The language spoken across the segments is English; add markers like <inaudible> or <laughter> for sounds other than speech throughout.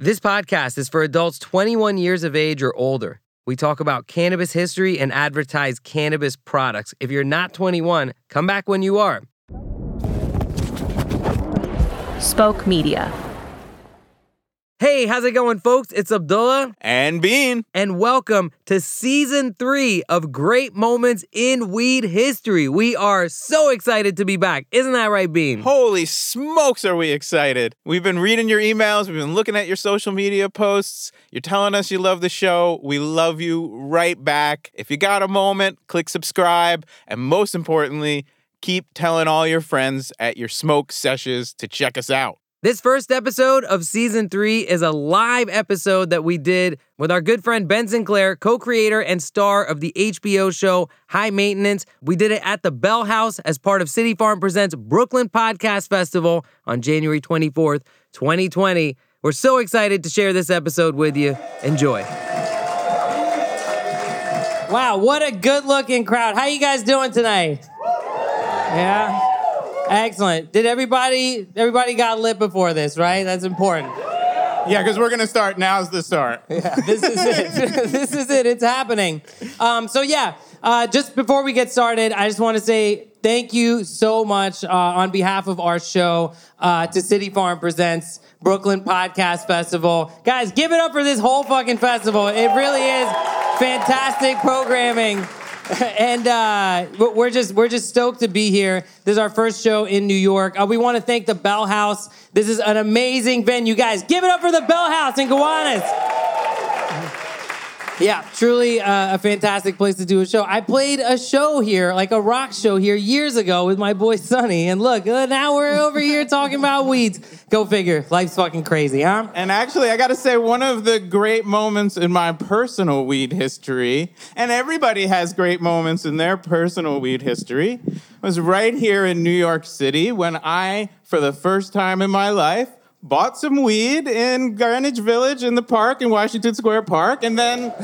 This podcast is for adults 21 years of age or older. We talk about cannabis history and advertise cannabis products. If you're not 21, come back when you are. Spoke Media. Hey, how's it going, folks? It's Abdullah, And Bean. and welcome to season three of Great Moments in Weed History. We are so excited to be back. Isn't that right, Bean? Holy smokes, are we excited? We've been reading your emails, we've been looking at your social media posts. You're telling us you love the show. We love you right back. If you got a moment, click subscribe. And most importantly, keep telling all your friends at your smoke sessions to check us out. This first episode of season three is a live episode that we did with our good friend Ben Sinclair, co creator and star of the HBO show High Maintenance. We did it at the Bell House as part of City Farm Presents Brooklyn Podcast Festival on January 24th, 2020. We're so excited to share this episode with you. Enjoy. Wow, what a good looking crowd. How you guys doing tonight? Yeah. Excellent. Did everybody everybody got lit before this, right? That's important. Yeah, because we're going to start. Now's the start. this is it. <laughs> <laughs> this is it. It's happening. Um, so yeah, uh, just before we get started, I just want to say thank you so much uh, on behalf of our show uh, to City Farm Presents Brooklyn Podcast Festival. Guys, give it up for this whole fucking festival. It really is fantastic programming. <laughs> and uh, we're just we're just stoked to be here. This is our first show in New York. Uh, we want to thank the Bell House. This is an amazing venue, guys. Give it up for the Bell House in Gowanus. Yeah, truly uh, a fantastic place to do a show. I played a show here, like a rock show here years ago with my boy Sonny. And look, uh, now we're over here talking about weeds. Go figure. Life's fucking crazy, huh? And actually, I got to say, one of the great moments in my personal weed history, and everybody has great moments in their personal weed history, was right here in New York City when I, for the first time in my life, bought some weed in Greenwich Village in the park in Washington Square Park. And then, <laughs>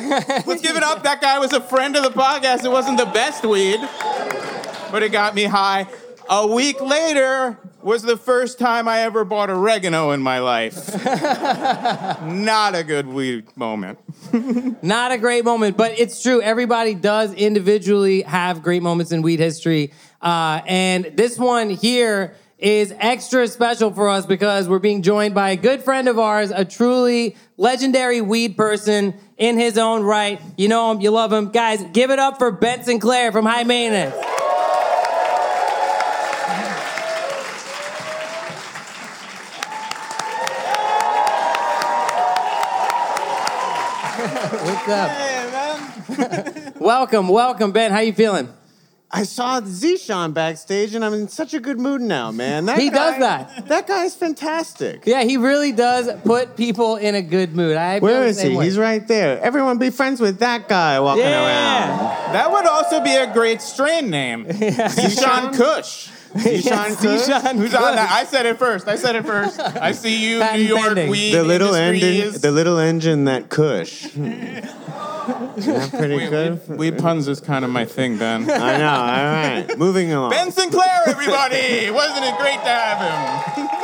let's give it up. That guy was a friend of the podcast. It wasn't the best weed, but it got me high. A week later was the first time I ever bought oregano in my life. <laughs> Not a good weed moment. <laughs> Not a great moment, but it's true. Everybody does individually have great moments in weed history. Uh, and this one here is extra special for us because we're being joined by a good friend of ours, a truly legendary weed person in his own right. You know him, you love him. Guys, give it up for Ben Sinclair from High Maintenance. What's up? Hey, man. <laughs> Welcome, welcome, Ben. How you feeling? I saw Zishan backstage, and I'm in such a good mood now, man. That He guy- does that. That guy's fantastic. Yeah, he really does put people in a good mood. I feel Where the is same he? way. He's right there. Everyone be friends with that guy walking around. Yeah. That would also be a great strain name. <laughs> Zishan Kush. Zishan Kush? Zishan Who's on? I said it first. I said it first. I see you, Patent New York pending. weed The little engine, is- the little engine that Kush. <laughs> That pretty Weed, good? We, weed puns is kind of my thing, Ben. I know. All right, moving <laughs> along. Ben Sinclair, everybody! Wasn't it great to have him?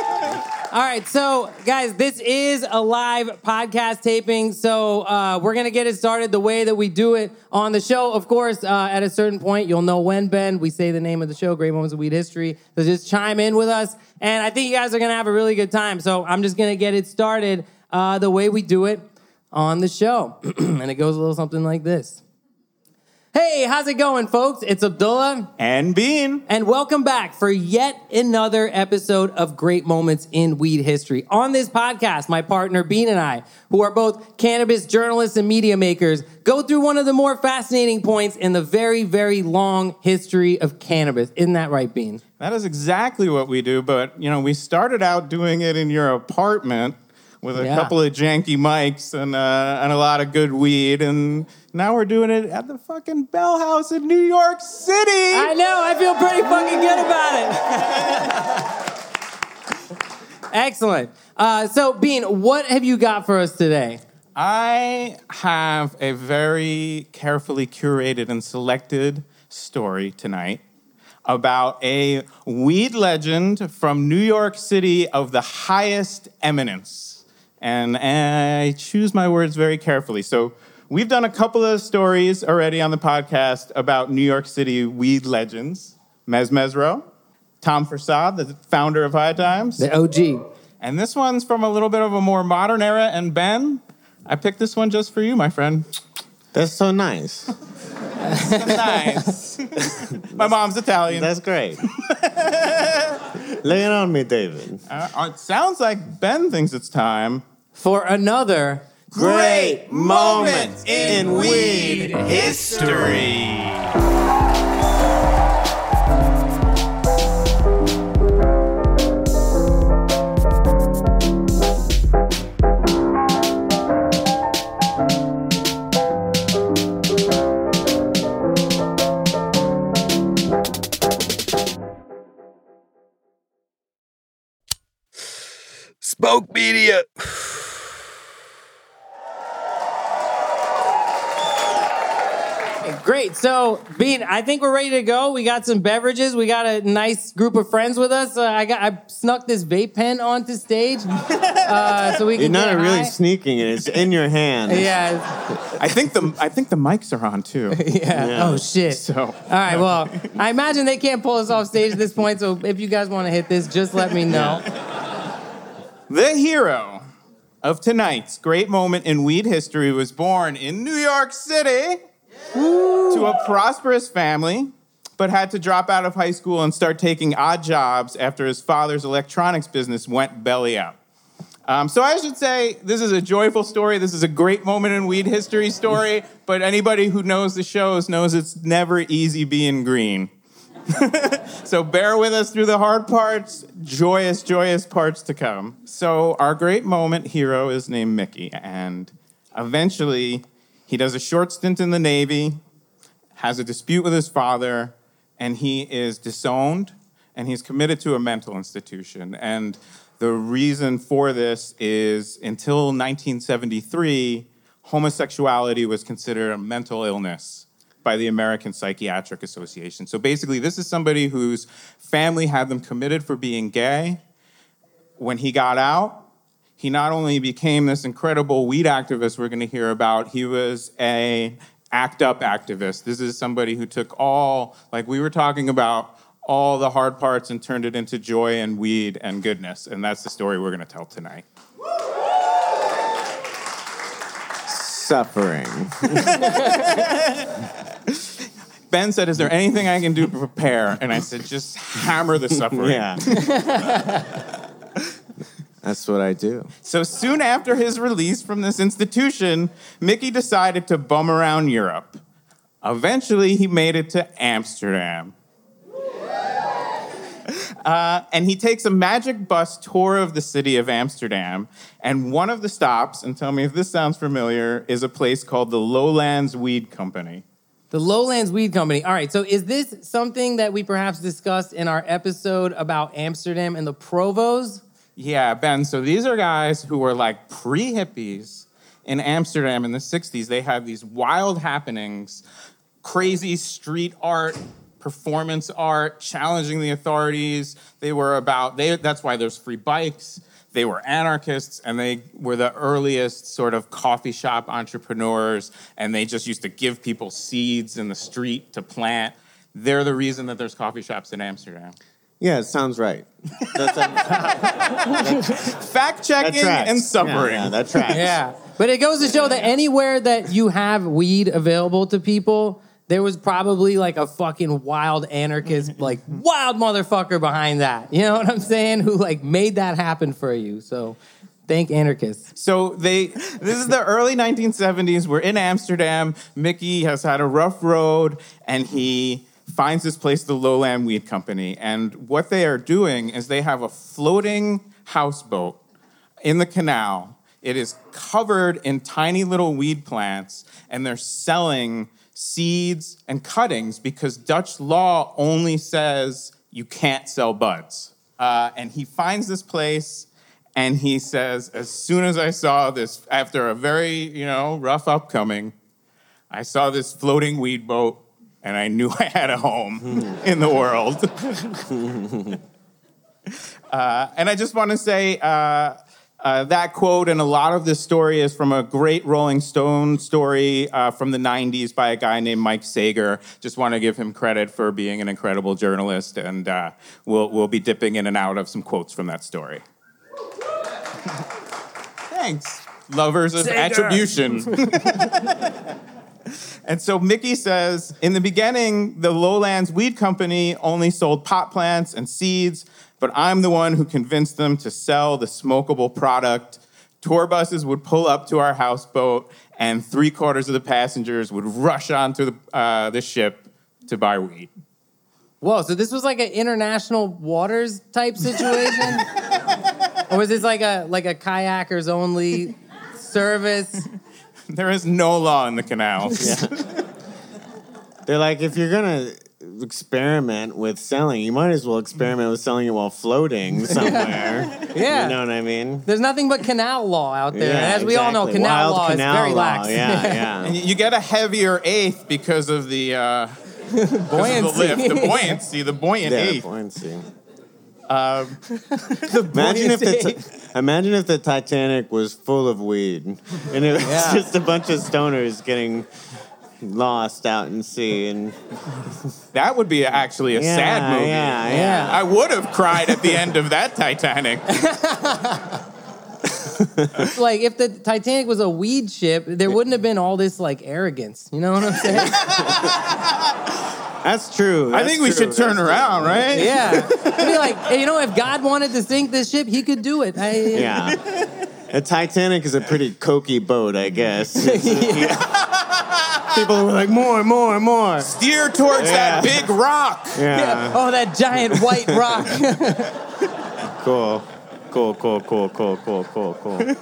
All right, so guys, this is a live podcast taping, so uh, we're gonna get it started the way that we do it on the show. Of course, uh, at a certain point, you'll know when Ben we say the name of the show, Great Moments of Weed History. So just chime in with us, and I think you guys are gonna have a really good time. So I'm just gonna get it started uh, the way we do it on the show, <clears throat> and it goes a little something like this. Hey, how's it going, folks? It's Abdullah. And Bean. And welcome back for yet another episode of Great Moments in Weed History. On this podcast, my partner Bean and I, who are both cannabis journalists and media makers, go through one of the more fascinating points in the very, very long history of cannabis. Isn't that right, Bean? That is exactly what we do, but you know, we started out doing it in your apartment with a Yeah. couple of janky mics and uh, and a lot of good weed, and now we're doing it at the fucking Bell House in New York City. I know, I feel pretty fucking good about it. <laughs> Excellent. Uh, so, Bean, what have you got for us today? I have a very carefully curated and selected story tonight about a weed legend from New York City of the highest eminence. And I choose my words very carefully. So, we've done a couple of stories already on the podcast about New York City weed legends Mezz Mezzrow, Tom Forcade, the founder of High Times. The OG. And this one's from a little bit of a more modern era. And Ben, I picked this one just for you, my friend. That's so nice. <laughs> nice. <laughs> my mom's Italian. That's great. Lay it on me, David. Uh, it sounds like Ben thinks it's time. For another Great moment in weed history. Spoke Media. Great. So, Bean, I think we're ready to go. We got some beverages. We got a nice group of friends with us. Uh, I got I snuck this vape pen onto stage, uh, <laughs> so we can. You're not get really high. sneaking it. It's in your hand. Yeah. I think the I think the mics are on too. <laughs> Yeah. Yeah. Oh shit. So All right. Well, I imagine they can't pull us off stage at this point. So if you guys want to hit this, just let me know. the hero of tonight's great moment in weed history was born in New York City to a prosperous family, but had to drop out of high school and start taking odd jobs after his father's electronics business went belly up. Um, so I should say this is a joyful story. This is a great moment in weed history story. <laughs> But anybody who knows the shows knows it's never easy being green. <laughs> so bear with us through the hard parts, joyous, joyous parts to come. So our great moment hero is named Mickey, and eventually he does a short stint in the Navy, has a dispute with his father, and he is disowned, and he's committed to a mental institution. And the reason for this is until 1973, homosexuality was considered a mental illness by the American Psychiatric Association. So basically, this is somebody whose family had them committed for being gay. When he got out, he not only became this incredible weed activist we're going to hear about, he was a act up activist. This is somebody who took all, like we were talking about, all the hard parts and turned it into joy and weed and goodness. And that's the story we're going to tell tonight. Suffering. <laughs> Ben said, Is there anything I can do to prepare? And I said, Just hammer the suffering. Yeah. <laughs> That's what I do. So soon after his release from this institution, Mickey decided to bum around Europe. Eventually, he made it to Amsterdam. <laughs> Uh, and he takes a magic bus tour of the city of Amsterdam. And one of the stops, and tell me if this sounds familiar, is a place called the Lowlands Weed Company. The Lowlands Weed Company. All right. So is this something that we perhaps discussed in our episode about Amsterdam and the Provos? Yeah, Ben. So these are guys who were like pre hippies in Amsterdam in the 60s. They had these wild happenings, crazy street art, performance art, challenging the authorities. They were about, they, that's why there's free bikes. They were anarchists and they were the earliest sort of coffee shop entrepreneurs. And they just used to give people seeds in the street to plant. They're the reason that there's coffee shops in Amsterdam. Yeah, it sounds right. <laughs> That's Fact checking tracks. and suffering. Yeah, yeah, that tracks. <laughs> Yeah. But it goes to show that anywhere that you have weed available to people, there was probably like a fucking wild anarchist, <laughs> like wild motherfucker behind that. You know what I'm saying? Who like made that happen for you. So thank anarchists. So they this is the early 1970s. We're in Amsterdam. Mickey has had a rough road and he finds this place, the Lowland Weed Company. And what they are doing is they have a floating houseboat in the canal. It is covered in tiny little weed plants, and they're selling seeds and cuttings because Dutch law only says you can't sell buds. Uh, and he finds this place and he says, as soon as I saw this, after a very, you know, rough upcoming, I saw this floating weed boat and I knew <laughs> I had a home in the world. <laughs> uh, and I just want to say, uh, Uh, that quote and a lot of this story is from a great Rolling Stone story uh, from the 90s by a guy named Mike Sager. Just want to give him credit for being an incredible journalist, and uh, we'll, we'll be dipping in and out of some quotes from that story. <laughs> Thanks, lovers of Sager. attribution. And so Mickey says, in the beginning, the Lowlands Weed Company only sold pot plants and seeds, but I'm the one who convinced them to sell the smokable product. Tour buses would pull up to our houseboat, and three quarters of the passengers would rush onto the, uh, the ship to buy weed. Whoa, so this was like an international waters type situation? <laughs> or was this like a like a kayakers only service? <laughs> There is no law in the canals. <laughs> They're like, if you're gonna experiment with selling, you might as well experiment with selling it while floating <laughs> somewhere. Yeah. You know what I mean? There's nothing but canal law out there. Yeah, and as we all know, exactly. canal Wild law canal is very law, lax. Yeah, yeah. And you get a heavier eighth because of the, uh, because of Buoyancy. the lift, the buoyancy, the buoyant yeah, eighth. buoyancy. Um, <laughs> Imagine if the buoyancy. imagine if the Titanic was full of weed, and it was Yeah. <laughs> just a bunch of stoners getting lost out in sea, and That would be actually a yeah, sad movie. Yeah, yeah. Yeah. I would have cried at the end of that Titanic. <laughs> like if the Titanic was a weed ship, there wouldn't have been all this like arrogance. You know what I'm saying? That's true. I think we true, should turn that's around, right? yeah. It'd <laughs> be like, hey, you know, if God wanted to sink this ship, he could do it. I, true. Yeah. The Titanic is a pretty cokey boat, I guess. <laughs> People were like, more, more, more. Steer towards that big rock. Yeah. Oh, that giant white rock. <laughs> Cool. Cool, cool, cool, cool, cool, cool, cool.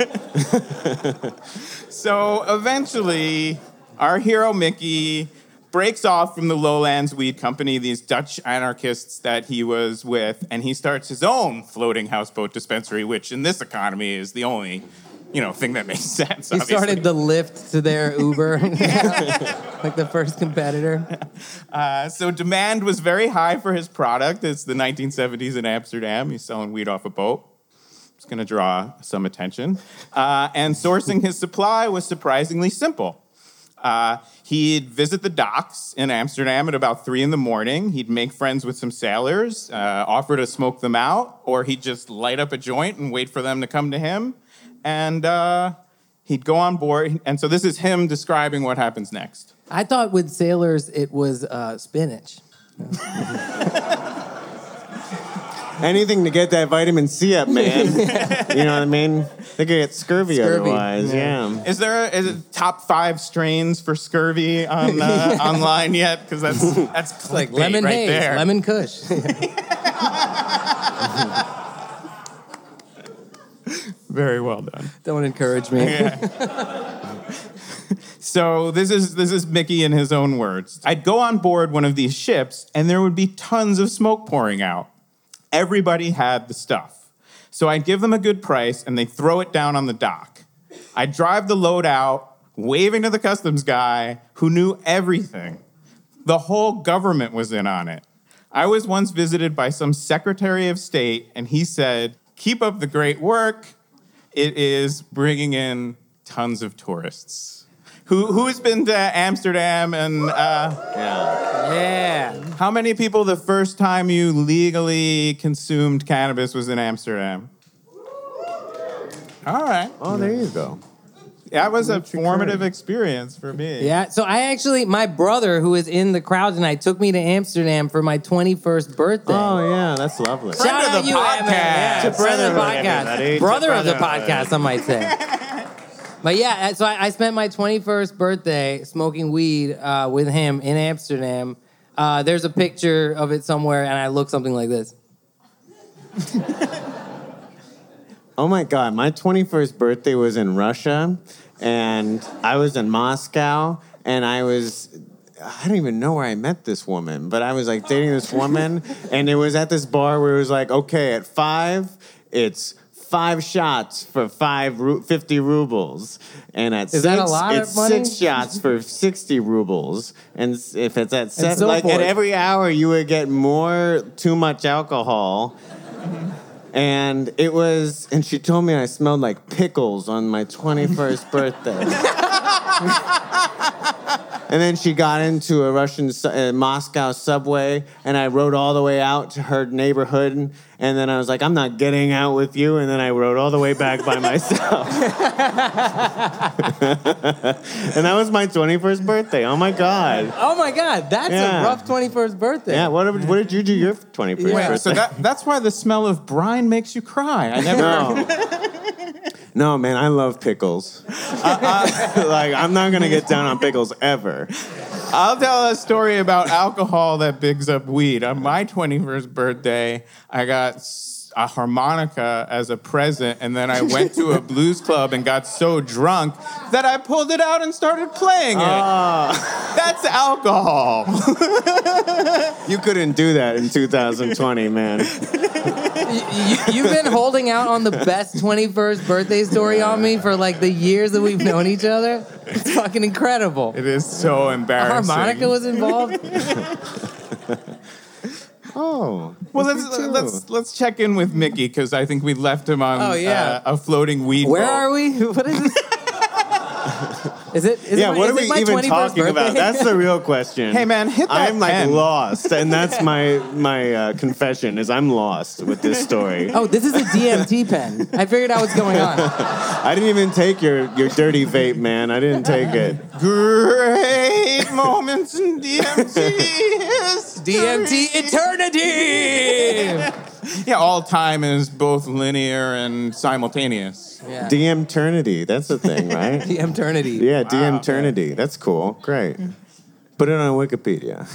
So eventually, our hero Mickey breaks off from the Lowlands Weed Company, these Dutch anarchists that he was with, and he starts his own floating houseboat dispensary, which in this economy is the only, you know, thing that makes <laughs> sense. he obviously. started the lift to their <laughs> Uber, <laughs> like the first competitor. Uh, so demand was very high for his product. It's the 1970s in Amsterdam. He's selling weed off a boat. It's going to draw some attention. Uh, and sourcing his supply was surprisingly simple. Uh, he'd visit the docks in Amsterdam at about three in the morning. He'd make friends with some sailors, uh, offer to smoke them out, or he'd just light up a joint and wait for them to come to him. And uh, he'd go on board. And so this is him describing what happens next. I thought with sailors it was uh, spinach. <laughs> Anything to get that vitamin C up, man. <laughs> you know what I mean? They could get scurvy, Scurvy, otherwise. yeah. Yeah. Is there a, is it top five strains for scurvy on uh, <laughs> online yet? Because that's that's Like lemon right haze, there. lemon kush. <laughs> Very well done. Don't encourage me. So this is this is Mickey in his own words. I'd go on board one of these ships, and there would be tons of smoke pouring out. Everybody had the stuff, so I'd give them a good price, and they'd throw it down on the dock. I'd drive the load out, waving to the customs guy who knew everything. The whole government was in on it. I was once visited by some Secretary of State, and he said, Keep up the great work. It is bringing in tons of tourists. Who, who's been to Amsterdam and uh, Yeah. Yeah. how many people the first time you legally consumed cannabis was in Amsterdam? All right. Oh, there you go. That was a formative experience for me. Yeah. So I actually, my brother who is in the crowd tonight took me to Amsterdam for my 21st birthday. Oh, yeah, that's lovely. Friend Shout of out the you, Emma. podcast. Yeah, To friend of the podcast. everybody. Brother of the podcast, I might say. <laughs> But yeah, so I, I spent my 21st birthday smoking weed uh, with him in Amsterdam. Uh, there's a picture of it somewhere, and I look something like this. Oh my God, my 21st birthday was in Russia, and I was in Moscow, and I was. I don't even know where I met this woman, but I was like dating this woman, and it was at this bar where it was like, okay, at five, it's five shots for five ru- 50 rubles, and at Is six, that a lot of it's money? six shots for 60 rubles, and s- if it's at seven, so like forth. at every hour, you would get more too much alcohol And it was, and she told me I smelled like pickles on my 21st birthday. <laughs> <laughs> and then she got into a Russian uh, Moscow subway, and I rode all the way out to her neighborhood. And then I was like, I'm not getting out with you. And then I rode all the way back by myself. <laughs> and that was my 21st birthday. Oh my God. Oh my God, that's Yeah. a rough 21st birthday. Yeah, what, what did you do your 21st Yeah. birthday? So that, that's why the smell of brine makes you cry. I never. No. No, man, I love pickles. I- I- <laughs> like, I'm not gonna get down on pickles ever. I'll tell a story about alcohol that bigs up weed. On my 21st birthday, I got a harmonica as a present, and then I went to a <laughs> blues club and got so drunk that I pulled it out and started playing it. Ah. That's alcohol. <laughs> You couldn't do that in 2020, man. You, have been holding out on the best 21st birthday story on me for like the years that we've known each other. It's fucking incredible. It is so embarrassing. harmonica was involved. <laughs> Oh. Well, let's let's let's check in with Mickey because I think we left him on Oh, yeah. uh, a floating weed. Where are we? <laughs> What is this? Is it? Is Yeah, it my, what are we even 21st talking about? That's the real <laughs> question. Hey, man, hit that I'm like 10. lost, and that's <laughs> my my uh, confession is I'm lost with this story. Oh, this is a DMT pen. I figured out what's going on. <laughs> I didn't even take your your dirty vape, man. I didn't take it. Great moments in DMT. DMT eternity. <laughs> Yeah, all time is both linear and simultaneous. Yeah. DM Eternity. That's the thing, <laughs> right? DM eternity. Yeah, DM Eternity. That's cool. Great. Put it on Wikipedia.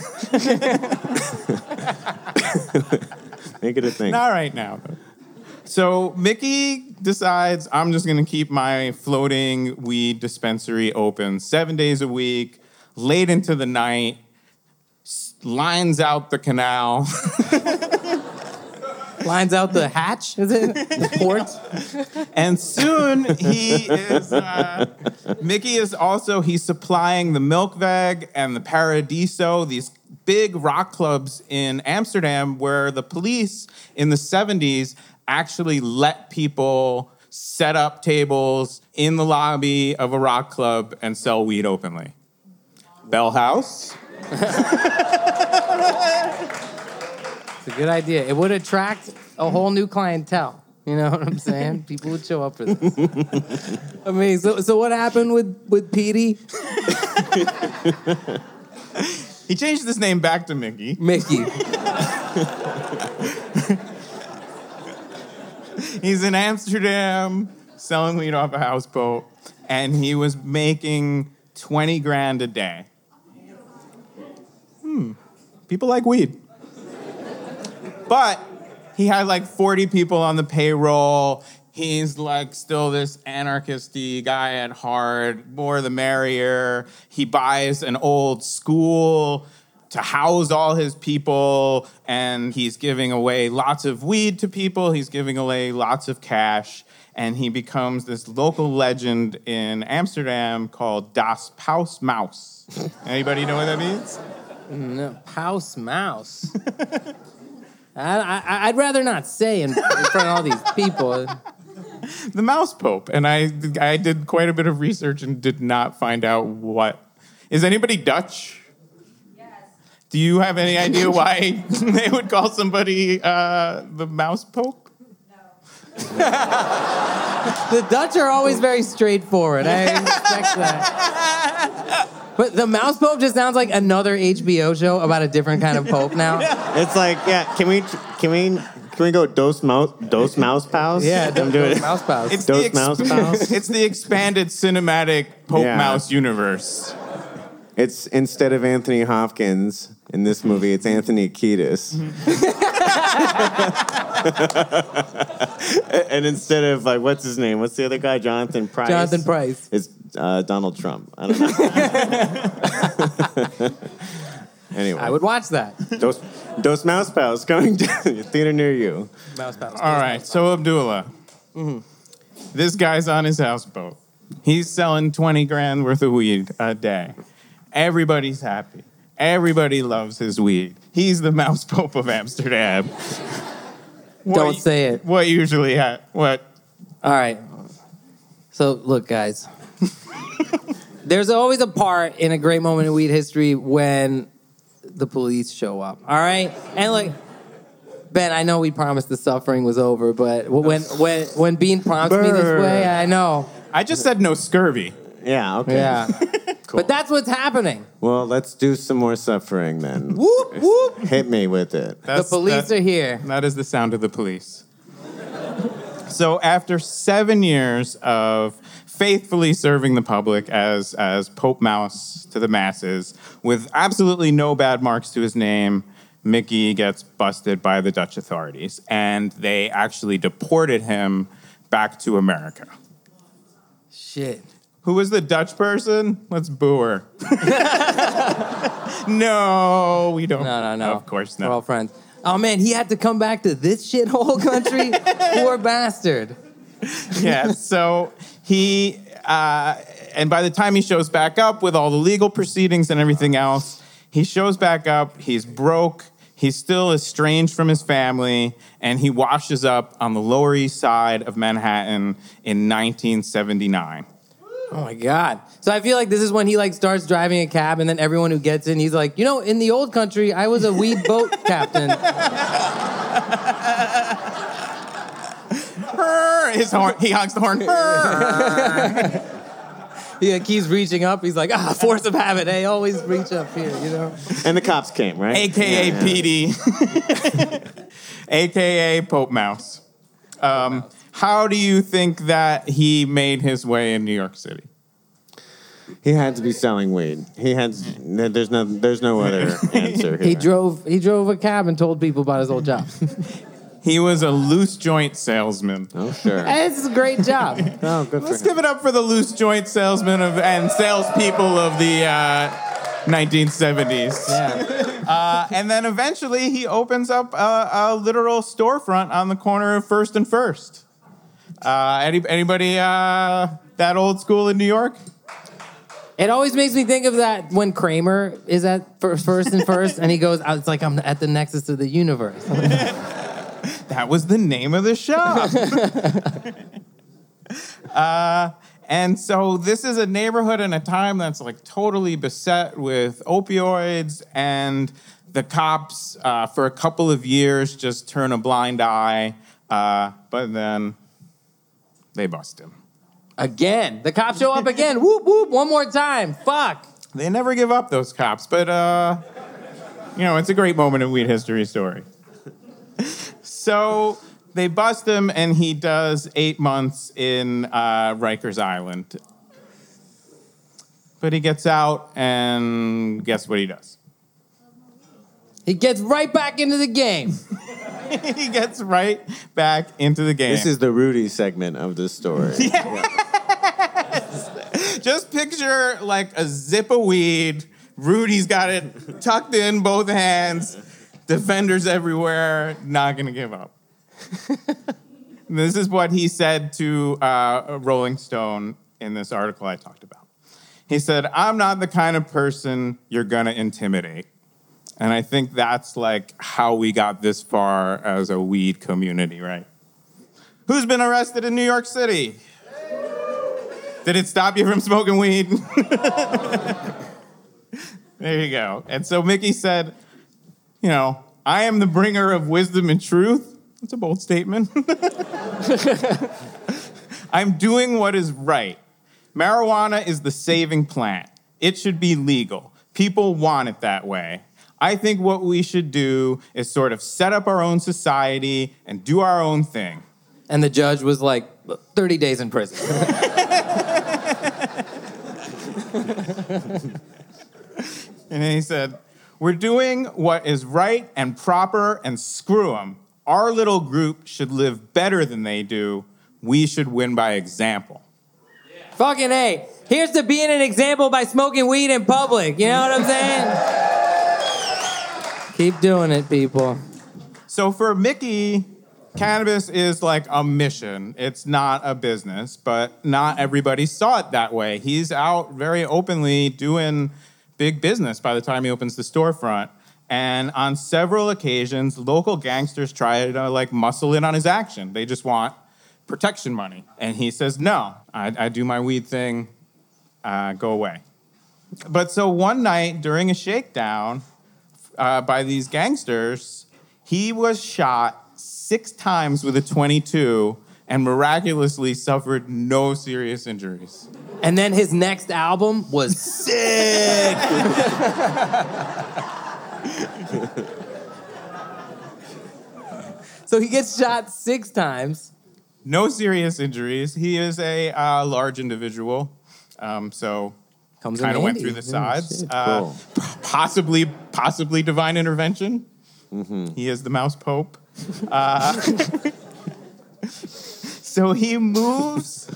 <laughs> Make it a thing. Not right now. So Mickey decides I'm just gonna keep my floating weed dispensary open seven days a week, late into the night, lines out the canal. Lines out the hatch. Is it the port? And soon he is, uh, Mickey is also, he's supplying the Melkweg and the Paradiso, these big rock clubs in Amsterdam where the police in the 70s actually let people set up tables in the lobby of a rock club and sell weed openly. Bell House. <laughs> It's a good idea. It would attract a whole new clientele. You know what I'm saying? <laughs> People would show up for this. I mean, so, so what happened with with Petey? <laughs> He changed his name back to Mickey. Mickey. <laughs> He's in Amsterdam selling weed off a houseboat, and he was making 20 grand a day. Hmm. People like weed. But he had like 40 people on the payroll. He's like still this anarchisty guy at heart, more the merrier. He buys an old school to house all his people, and he's giving away lots of weed to people. He's giving away lots of cash, and he becomes this local legend in Amsterdam called Das Paus Maus. <laughs> Anybody know what that means? No, house mouse. <laughs> I, I, I'd rather not say in, in front of all these people. the mouse pope and i i did quite a bit of research and did not find out what is anybody dutch yes do you have any idea why <laughs> they would call somebody uh, the mouse pope No. <laughs> The Dutch are always very straightforward. I expect that. But the Mouse Pope just sounds like another HBO show about a different kind of pope now. <laughs> It's like, yeah, can we can we can we go dos mouse dos mouse pals? Yeah, I'm doing it. Mouse Pals. it's Those the, ex- mouse pals? <laughs> it's the expanded cinematic pope Yeah. mouse universe It's instead of Anthony Hopkins in this movie, it's Anthony Kiedis. <laughs> and instead of like, what's his name? What's the other guy? Jonathan Pryce. Jonathan Pryce. It's uh, Donald Trump. I don't know. <laughs> anyway, I would watch that. Dos, Dos Mouse Pals coming to <laughs> a theater near you. Mouse Pals. all right so abdullah this guy's on his houseboat he's selling 20 grand worth of weed a day everybody's happy everybody loves his weed he's the mouse <laughs> pope of amsterdam What Don't u- say it. What usually ha- what? All right. So look, guys. <laughs> There's always a part in a great moment in weed history when the police show up. All right, and like Ben, I know we promised the suffering was over, but when <laughs> when when Bean prompts me this Brr. way, I know. I just said no scurvy. Yeah, okay. Yeah. Cool. But that's what's happening. Well, let's do some more suffering then. <laughs> Whoop whoop. Hit me with it. The police that- are here. That is the sound of the police. so after seven years of faithfully serving the public as, as Pope Mouse to the masses, with absolutely no bad marks to his name, Mickey gets busted by the Dutch authorities, and they actually deported him back to America. Shit. Who was the Dutch person? Let's boo her. <laughs> no, we don't. No, no, no. Of course not. We're all friends. Oh man, he had to come back to this shithole country. <laughs> Poor bastard. yeah. So he, uh, and by the time he shows back up with all the legal proceedings and everything else, he shows back up. He's broke. He's still estranged from his family, and he washes up on the Lower East Side of Manhattan in 1979. Oh my god. So I feel like this is when he like starts driving a cab and then everyone who gets in, he's like, you know, in the old country, I was a weed boat <laughs> captain. His horn. He honks the horn. yeah, <laughs> keeps reaching up. He's like, ah, force of habit. Hey, always reach up here, you know? And the cops came, right? AKA. PD, AKA Pope Mouse. Um, how do you think that he made his way in New York City? He had to be selling weed. He had. There's no. There's no other <laughs> answer here. He drove he drove a cab and told people about his old job. <laughs> He was a loose joint salesman. Oh sure. <laughs> Hey, this is a great job. Oh, good Let's him. give it up for the loose joint salesman of and salespeople of the uh, 1970s. Yeah. Uh, and then eventually he opens up a, a literal storefront on the corner of First and First. Uh, any, anybody uh, that old school in New York? It always makes me think of that when Kramer is at first, first and first, and he goes, "Oh, "It's like I'm at the nexus of the universe." <laughs> That was the name of the show. <laughs> <laughs> uh, and so this is a neighborhood in a time that's like totally beset with opioids, and the cops, uh, for a couple of years, just turn a blind eye. Uh, but then they bust him. Again, the cops show up again. whoop whoop! One more time. Fuck. They never give up, those cops. But uh, you know, it's a great moment in weed history story. so they bust him, and he does eight months in uh, Rikers Island. But he gets out, and guess what he does? He gets right back into the game. <laughs> he gets right back into the game. This is the Rudy segment of the story. <laughs> Just picture like a zip of weed. Rudy's got it tucked in both hands. Defenders everywhere, not gonna give up. <laughs> this is what he said to uh, Rolling Stone in this article I talked about. He said, I'm not the kind of person you're gonna intimidate. And I think that's like how we got this far as a weed community, right? Who's been arrested in New York City? Did it stop you from smoking weed? <laughs> there you go. And so Mickey said, you know, I am the bringer of wisdom and truth. That's a bold statement. <laughs> I'm doing what is right. Marijuana is the saving plant. It should be legal. People want it that way. I think what we should do is sort of set up our own society and do our own thing. And the judge was like, 30 days in prison. <laughs> And then he said, We're doing what is right and proper, and screw them. Our little group should live better than they do. We should win by example. Fucking A. Here's to being an example by smoking weed in public. You know what I'm saying? Keep doing it, people. So for Mickey, cannabis is like a mission. It's not a business, but not everybody saw it that way. He's out very openly doing big business by the time he opens the storefront. And on several occasions, local gangsters try to like muscle in on his action. They just want protection money. And he says, no, I, I do my weed thing, uh, go away. But so one night during a shakedown uh, by these gangsters, he was shot six times with a 22 and miraculously suffered no serious injuries. And then his next album was sick. <laughs> so he gets shot six times. No serious injuries. He is a uh, large individual, um, so Comes kind of went through the Yeah, sides. shit. Uh, Cool. possibly, possibly divine intervention. He is the mouse pope. Uh, <laughs> so he moves.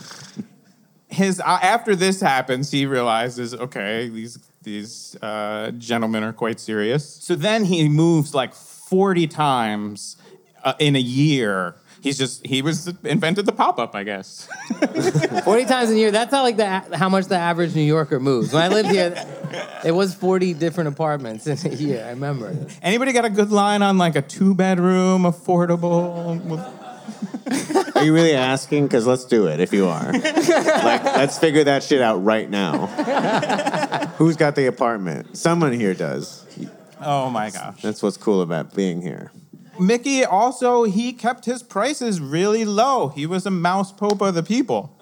His uh, after this happens, he realizes, okay, these these uh, gentlemen are quite serious. So then he moves like forty times uh, in a year. He's just he was invented the pop up, I guess. <laughs> 40 times a year. That's not like the how much the average New Yorker moves. When I lived here, it was 40 different apartments in a year. I remember. Anybody got a good line on like a two bedroom, affordable? Are you really asking? Because let's do it if you are. like, let's figure that shit out right now. Who's got the apartment? Someone here does. Oh my gosh. That's what's cool about being here. Mickey also he kept his prices really low. He was a mouse pope of the people,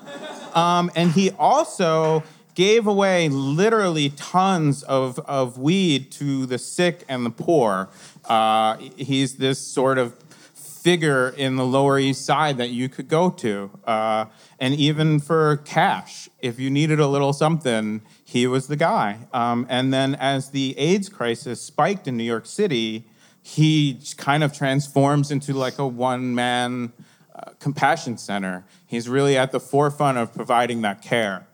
um, and he also gave away literally tons of, of weed to the sick and the poor. Uh, he's this sort of figure in the Lower East Side that you could go to, uh, and even for cash, if you needed a little something, he was the guy. Um, and then as the AIDS crisis spiked in New York City he kind of transforms into like a one man uh, compassion center. He's really at the forefront of providing that care.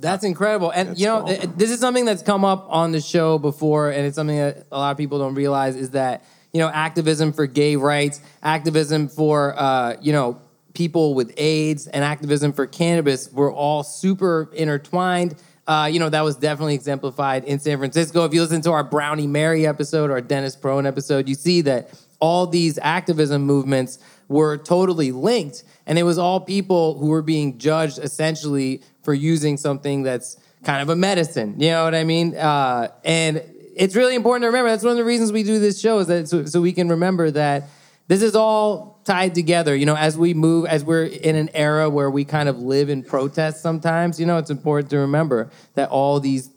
That's incredible. And That's you know, cool. th- this is something that's come up on the show before, and it's something that a lot of people don't realize is that you know, activism for gay rights, activism for uh, you know people with AIDS, and activism for cannabis were all super intertwined. Uh, you know, that was definitely exemplified in San Francisco. If you listen to our Brownie Mary episode or Dennis Peron episode, you see that all these activism movements were totally linked. And it was all people who were being judged essentially for using something that's kind of a medicine. You know what I mean? Uh, and it's really important to remember. That's one of the reasons we do this show is that so, so we can remember that this is all tied together. You know, as we move, as we're in an era where we kind of live in protest sometimes, you know, it's important to remember that all these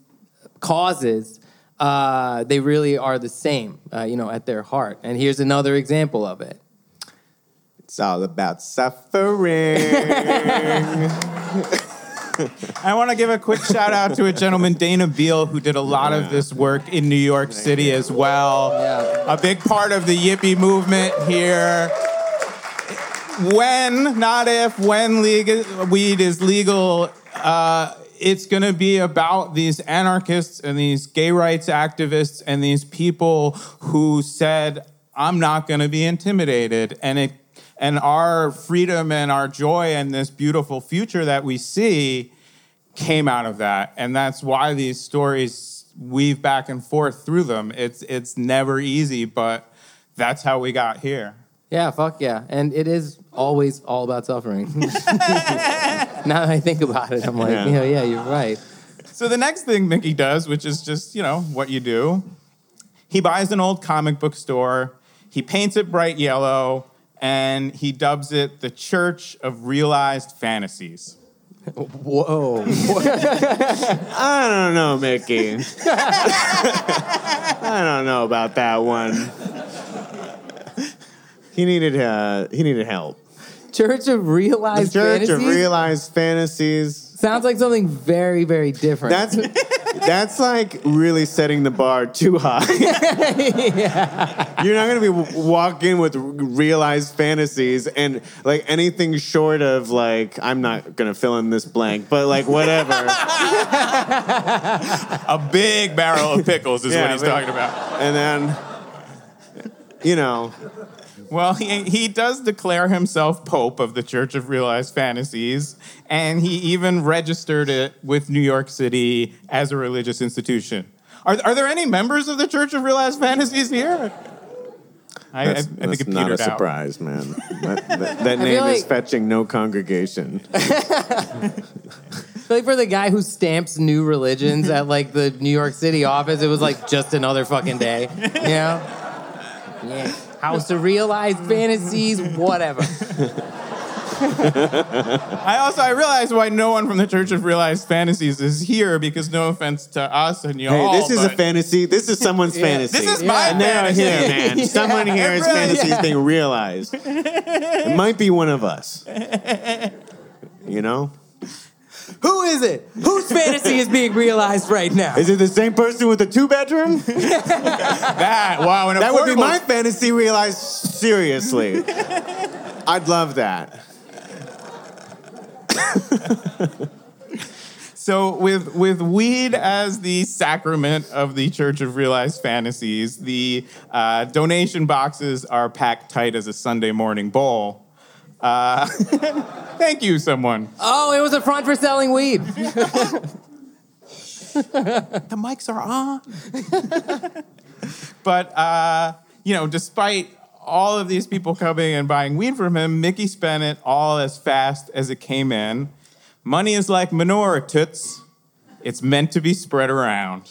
causes, uh, they really are the same, uh, you know, at their heart. And here's another example of it. It's all about suffering. <laughs> I want to give a quick shout out to a gentleman, Dana Beal, who did a lot of this work in New York City as well. Yeah. A big part of the Yippie movement here. When, not if, when legal, weed is legal, uh, it's going to be about these anarchists and these gay rights activists and these people who said, I'm not going to be intimidated. And it and our freedom and our joy and this beautiful future that we see came out of that. And that's why these stories weave back and forth through them. It's it's never easy, but that's how we got here. Yeah, fuck yeah. And it is always all about suffering. <laughs> now that I think about it, I'm like, Yeah. you know, yeah, you're right. So the next thing Mickey does, which is just, you know, what you do, he buys an old comic book store, he paints it bright yellow, and he dubs it the Church of Realized Fantasies. Whoa. <laughs> I don't know, Mickey. <laughs> I don't know about that one. He needed uh, he needed help. Church of The Realized Church of Fantasies? Realized Fantasies. Sounds like something very, very different. That's that's like really setting the bar too high. <laughs> You're not gonna be walking with realized fantasies and like anything short of like I'm not gonna fill in this blank, but like whatever. A big barrel of pickles is Yeah, what he's but- talking about. and then you know Well, he, he does declare himself Pope of the Church of Realized Fantasies, and he even registered it with New York City as a religious institution. Are, are there any members of the Church of Realized Fantasies here? I, I, I That's, think that's it not a petered out. surprise, man. That, <laughs> that, that name feel is fetching no congregation. <laughs> Like for the guy who stamps new religions at like the New York City office, it was like just another fucking day. You know? <laughs> Yeah. House of realized mm. fantasies, whatever. <laughs> I also I realize why no one from the Church of Realized Fantasies is here because no offense to us and y'all. Hey, this is a fantasy. This is someone's <laughs> fantasy. This is my and they are fantasy. here, <laughs> man. Someone here is Really? fantasy is being realized. It might be one of us. You know? Who is it? Whose fantasy is being realized right now? Is it the same person with the two bedroom? <laughs> that. Wow, an That would be affordable- my fantasy realized seriously. I'd love that. <laughs> So with with weed as the sacrament of the Church of Realized Fantasies, the uh, donation boxes are packed tight as a Sunday morning bowl. Uh, <laughs> thank you, someone. Oh, it was a front for selling weed. <laughs> the mics are on. <laughs> but uh, you know, despite all of these people coming and buying weed from him, Mickey spent it all as fast as it came in. Money is like manure, toots. It's meant to be spread around.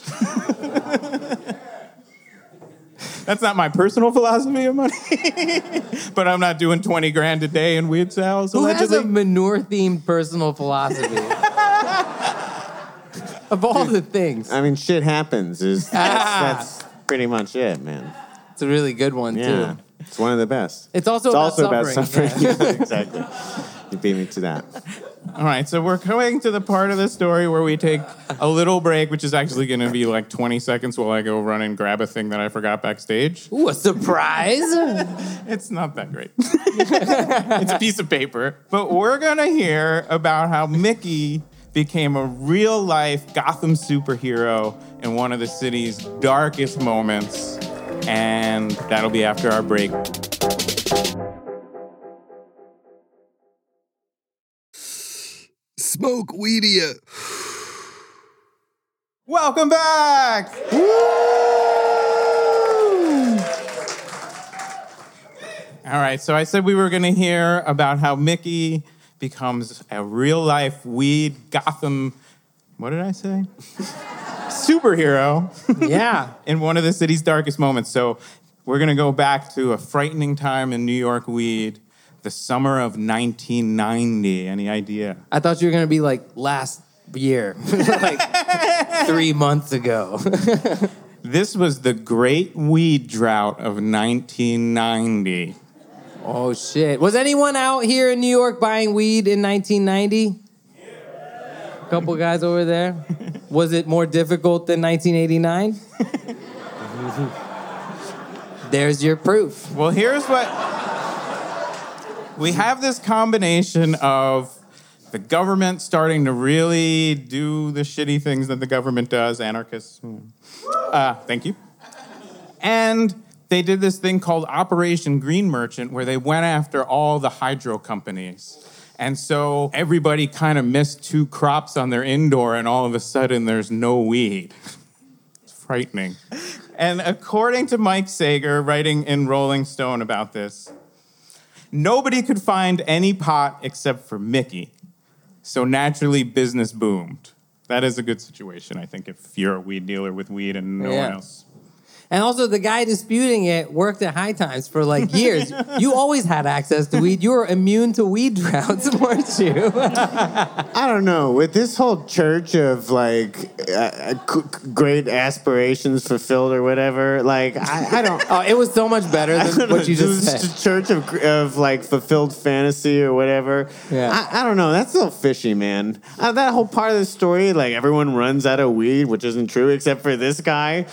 That's not my personal philosophy of money, <laughs> but I'm not doing 20 grand a day in weed sales. Who has a manure themed personal philosophy? <laughs> of all the things. I mean, shit happens. Is that's, Ah. that's pretty much it, man. It's a really good one, Yeah, too. it's one of the best. It's also It's about also about suffering, suffering. Yeah, <laughs> exactly. You beat me to that. <laughs> All right, so we're coming to the part of the story where we take a little break, which is actually going to be like 20 seconds while I go run and grab a thing that I forgot backstage. Ooh, a surprise. <laughs> It's not that great. <laughs> it's a piece of paper. But we're going to hear about how Mickey became a real life Gotham superhero in one of the city's darkest moments. And that'll be after our break. Smoke Weedia. Welcome back! All right, so I said we were going to hear about how Mickey becomes a real life weed Gotham, what did I say? <laughs> Superhero yeah. <laughs> in one of the city's darkest moments. So we're going to go back to a frightening time in New York weed, the summer of 1990. Any idea? I thought you were going to be like last year, <laughs> like three months ago. <laughs> This was the great weed drought of 1990. oh, shit. Was anyone out here in New York buying weed in 1990? A couple guys over there. Was it more difficult than 1989? <laughs> There's your proof. Well, here's what we have this combination of the government starting to really do the shitty things that the government does, anarchists. hmm. Uh, thank you. And they did this thing called Operation Green Merchant, where they went after all the hydro companies. And so everybody kind of missed two crops on their indoor, and all of a sudden there's no weed. It's frightening. And according to Mike Sager, writing in Rolling Stone about this, nobody could find any pot except for Mickey. So naturally, business boomed. That is a good situation, I think, if you're a weed dealer with weed and no Yeah. one else. And also, the guy disputing it worked at High Times for like <laughs> years. you always had access to weed. You were immune to weed droughts, <laughs> weren't you? I don't know. With this whole church of like uh, uh, great aspirations fulfilled or whatever, like I, I don't. <laughs> oh, it was so much better than what you just said. church of, of like fulfilled fantasy or whatever. Yeah. I, I don't know. That's a little fishy, man. Uh, that whole part of the story, like everyone runs out of weed, which isn't true except for this guy.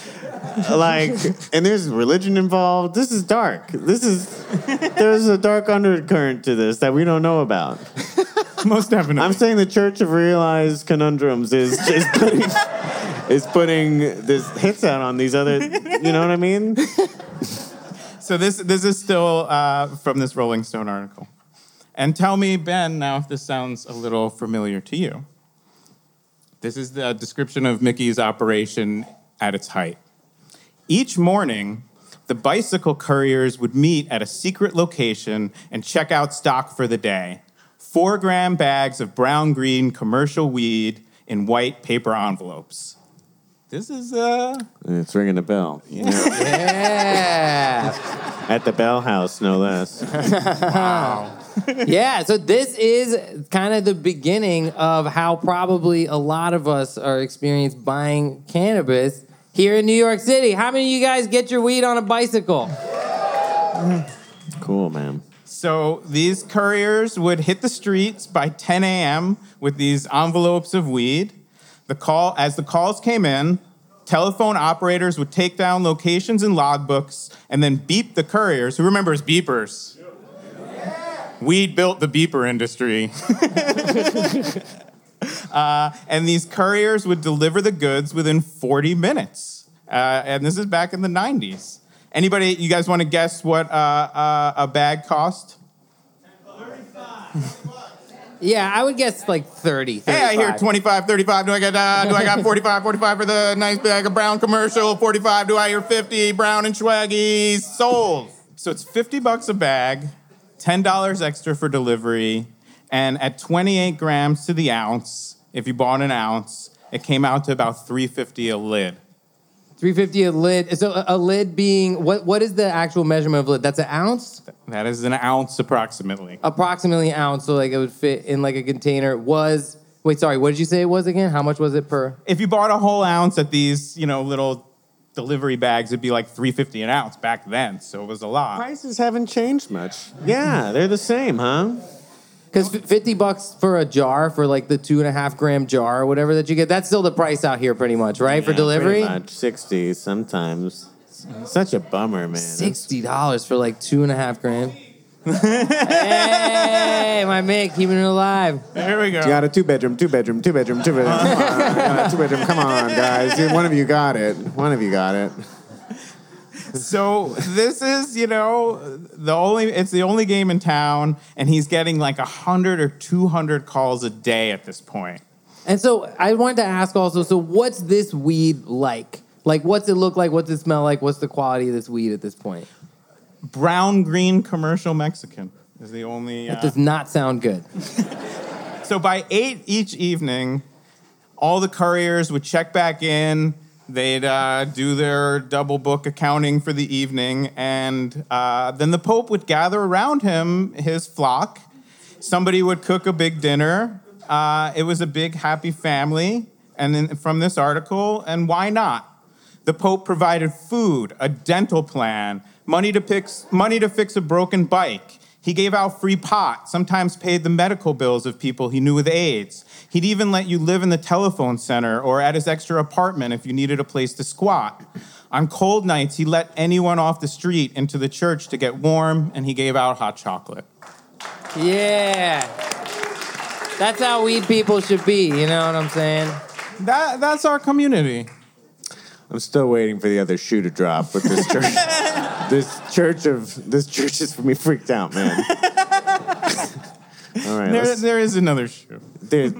like, and there's religion involved. This is dark. This is there's a dark undercurrent to this that we don't know about. Most definitely. I'm saying the Church of Realized Conundrums is is putting is putting this hits out on these other. You know what I mean? so this this is still uh, from this Rolling Stone article. And tell me, Ben, now if this sounds a little familiar to you. This is the description of Mickey's operation at its height. Each morning, the bicycle couriers would meet at a secret location and check out stock for the day. Four gram bags of brown green commercial weed in white paper envelopes. This is, uh, It's ringing a bell. <laughs> Yeah. At the Bell House, no less. <laughs> wow. yeah, so this is kind of the beginning of how probably a lot of us are experienced buying cannabis here in New York City. How many of you guys get your weed on a bicycle? Cool, man. So these couriers would hit the streets by 10 a.m. with these envelopes of weed. The call, as the calls came in, telephone operators would take down locations and logbooks and then beep the couriers. Who remembers beepers? Weed built the beeper industry. <laughs> <laughs> uh, and these couriers would deliver the goods within 40 minutes. Uh, and this is back in the 90s. Anybody, you guys want to guess what uh, uh, a bag cost? <laughs> Yeah, I would guess like 30. Hey, I hear 35. 25, 35. Do I get, uh, do I got <laughs> 45, 45 for the nice bag of brown commercial? 45. Do I hear 50 brown and swaggy sold? So it's 50 bucks a bag, $10 extra for delivery, and at 28 grams to the ounce, if you bought an ounce, it came out to about 350 a lid. 350 a lid. So a, a lid being, what? what is the actual measurement of lid? That's an ounce? That is an ounce approximately. Approximately an ounce, so like it would fit in like a container. Was, wait, sorry, what did you say it was again? How much was it per? If you bought a whole ounce at these, you know, little delivery bags, it'd be like 350 an ounce back then. So it was a lot. Prices haven't changed much. Yeah, they're the same, huh? Because 50 bucks for a jar, for like the two and a half gram jar or whatever that you get, that's still the price out here pretty much, right? for Yeah, delivery? pretty much. 60 sometimes. Such a bummer, man. $60 for like two and a half gram. <laughs> hey, my Mick, keeping it alive. There we go. You got a two bedroom, two bedroom, two bedroom, two bedroom. Come on, got a two bedroom. Come on, guys. One of you got it. One of you got it. <laughs> So this is, you know, the only it's the only game in town, and he's getting like hundred or two hundred calls a day at this point. And so I wanted to ask also, so what's this weed like? Like, what's it look like? What's it smell like? What's the quality of this weed at this point? Brown green commercial Mexican is the only. That Uh, does not sound good. <laughs> so by eight each evening, all the couriers would check back in. They'd uh, do their double book accounting for the evening, and uh, then the Pope would gather around him his flock. Somebody would cook a big dinner. Uh, it was a big happy family. And then from this article, and why not? The Pope provided food, a dental plan, money to fix, money to fix a broken bike. He gave out free pot, sometimes paid the medical bills of people he knew with AIDS. He'd even let you live in the telephone center or at his extra apartment if you needed a place to squat. On cold nights, he let anyone off the street into the church to get warm, and he gave out hot chocolate. Yeah. That's how weed people should be, you know what I'm saying? That, that's our community. I'm still waiting for the other shoe to drop with this <laughs> church. This church of this church is for me freaked out, man. <laughs> All right, There, let's- there is another shoe. there,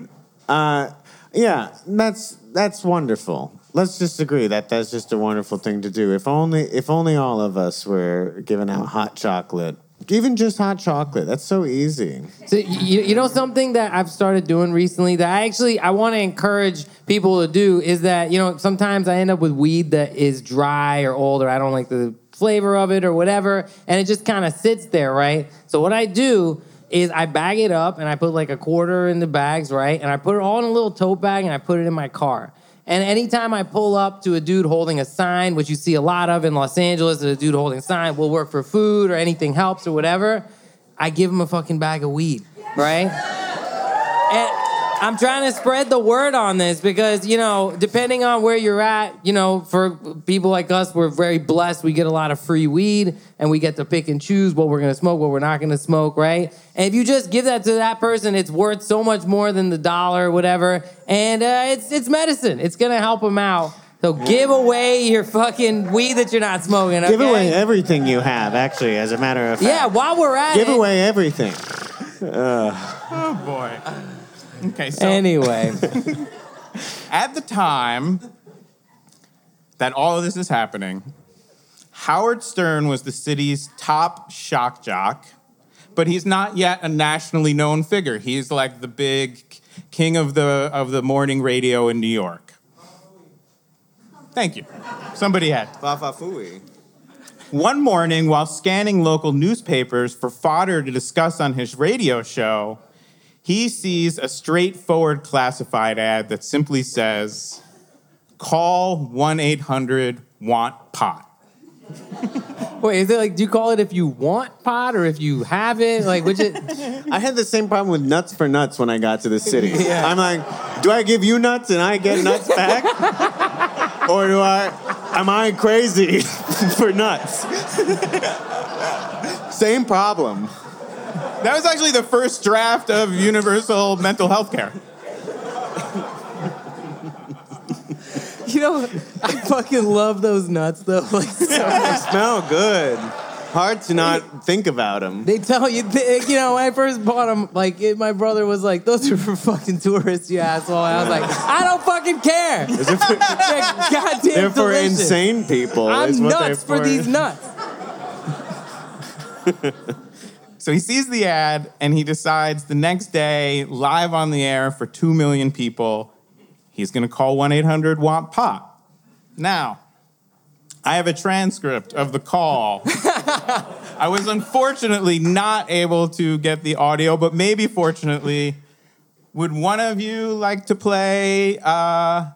uh, yeah, that's that's wonderful. Let's just agree that that's just a wonderful thing to do. If only if only all of us were giving out hot chocolate, even just hot chocolate. That's so easy. So you, you know something that I've started doing recently that I actually I want to encourage people to do is that you know sometimes I end up with weed that is dry or old or I don't like the flavor of it or whatever and it just kind of sits there right? So what I do is I bag it up and I put like a quarter in the bags right? And I put it all in a little tote bag and I put it in my car. And anytime I pull up to a dude holding a sign, which you see a lot of in Los Angeles, a dude holding a sign, will work for food or anything helps or whatever, I give him a fucking bag of weed, right? And I'm trying to spread the word on this because, you know, depending on where you're at, you know, for people like us, we're very blessed. We get a lot of free weed and we get to pick and choose what we're going to smoke, what we're not going to smoke, right? And if you just give that to that person, it's worth so much more than the dollar or whatever. And uh, it's, it's medicine, it's going to help them out. So give away your fucking weed that you're not smoking. Give away everything you have. Actually, as a matter of fact, Yeah, while we're at give it. Give away everything. Oh boy. Okay, so Anyway, <laughs> at the time, that all of this is happening, Howard Stern was the city's top shock jock, but he's not yet a nationally known figure. He's like the big king of the of the morning radio in New York. Thank you. Somebody had. Fafafui. One morning, while scanning local newspapers for fodder to discuss on his radio show, he sees a straightforward classified ad that simply says, Call 1 800 Want Pot. <laughs> Wait, is it like, do you call it if you want pot or if you have it? Like, which it? <laughs> I had the same problem with nuts for nuts when I got to the city. <laughs> Yeah. I'm like, do I give you nuts and I get nuts back? or do I, am I crazy for nuts? same problem. That was actually the first draft of universal mental health care. You know, I fucking love those nuts though. <laughs> Like, so They smell good. Hard to not think about them. They tell you, they, you know, when I first bought them, like it, my brother was like, "Those are for fucking tourists, you asshole." And I was like, "I don't fucking care." They're <laughs> goddamn They're for delicious. insane people. I'm what they're nuts for these nuts. <laughs> So he sees the ad and he decides the next day, live on the air for 2 million people, he's going to call 1 800 Want Pot. Now, I have a transcript of the call. <laughs> I was unfortunately not able to get the audio, but maybe fortunately. Would one of you like to play uh,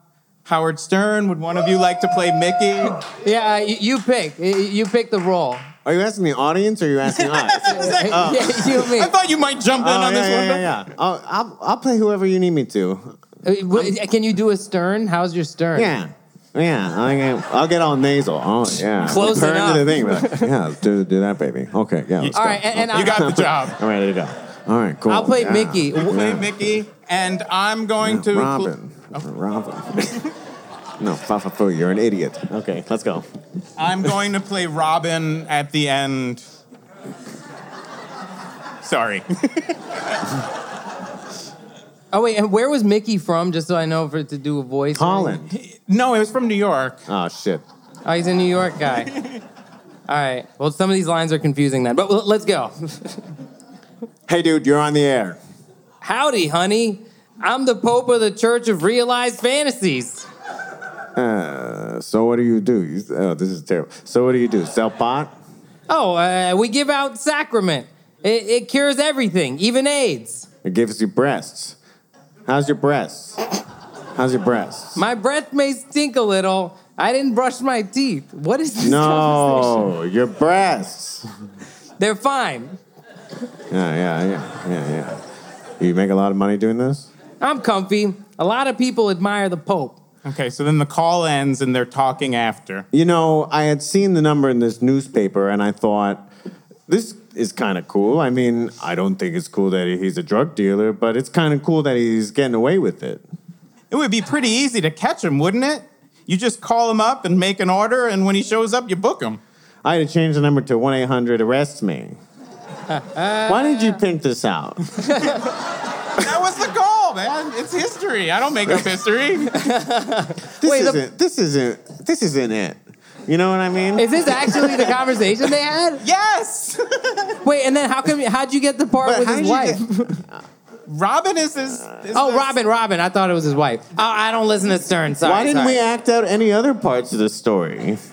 Howard Stern? Would one of you like to play Mickey? Yeah, uh, you, you pick. You- You pick the role. Are you asking the audience or are you asking us? <laughs> yeah, you me. I thought you might jump in Oh, on yeah, this yeah, one. yeah, yeah. I'll, I'll, I'll play whoever you need me to. Uh, what- Can you do a stern? How's your stern? Yeah. Yeah, I'll get, I'll get all nasal. Oh, yeah. <laughs> Close Turn enough. to the thing. be Like, yeah, do, do that, baby. Okay, yeah. Let's All go. right, and, and You got the job. I'm ready to go. All right, cool. I'll play Yeah. Mickey. Play Mickey, and I'm going to. Robin. Robin. <laughs> no, Fafafu, you're an idiot. Okay, let's go. I'm going to play Robin at the end. Sorry. <laughs> oh wait, and where was Mickey from? Just so I know for to do a voice. Holland. no, it was from New York. Oh, shit. Oh, he's a New York guy. <laughs> All right. Well, some of these lines are confusing then, but l- let's go. <laughs> Hey, dude, you're on the air. Howdy, honey. I'm the Pope of the Church of Realized Fantasies. Uh, so what do you do? You, oh, this is terrible. So what do you do? Sell pot? Oh, uh, we give out sacrament. It, it cures everything, even AIDS. It gives you breasts. How's your breasts? How's your breasts? My breath may stink a little. I didn't brush my teeth. What is this conversation? No, your breasts. They're fine. Yeah, yeah, yeah, yeah, yeah. You make a lot of money doing this? I'm comfy. A lot of people admire the Pope. Okay, so then the call ends and they're talking after. You know, I had seen the number in this newspaper and I thought, this is kind of cool. I mean, I don't think it's cool that he's a drug dealer, but it's kind of cool that he's getting away with it. It would be pretty easy to catch him, wouldn't it? You just call him up and make an order, and when he shows up, you book him. I had to change the number to 1 800 Arrest Me. <laughs> Why did you pick this out? <laughs> That was the goal, man. It's history. I don't make up history. <laughs> This Wait, isn't, this isn't, this isn't it. You know what I mean? Is this actually the conversation they had? <laughs> yes. Wait, and then how come? How'd you get the part But with his did you wife? Robin is his. is Oh, this- Robin, Robin. I thought it was his wife. Oh, I don't listen to Stern. Sorry. Why didn't sorry. we act out any other parts of the story? <laughs>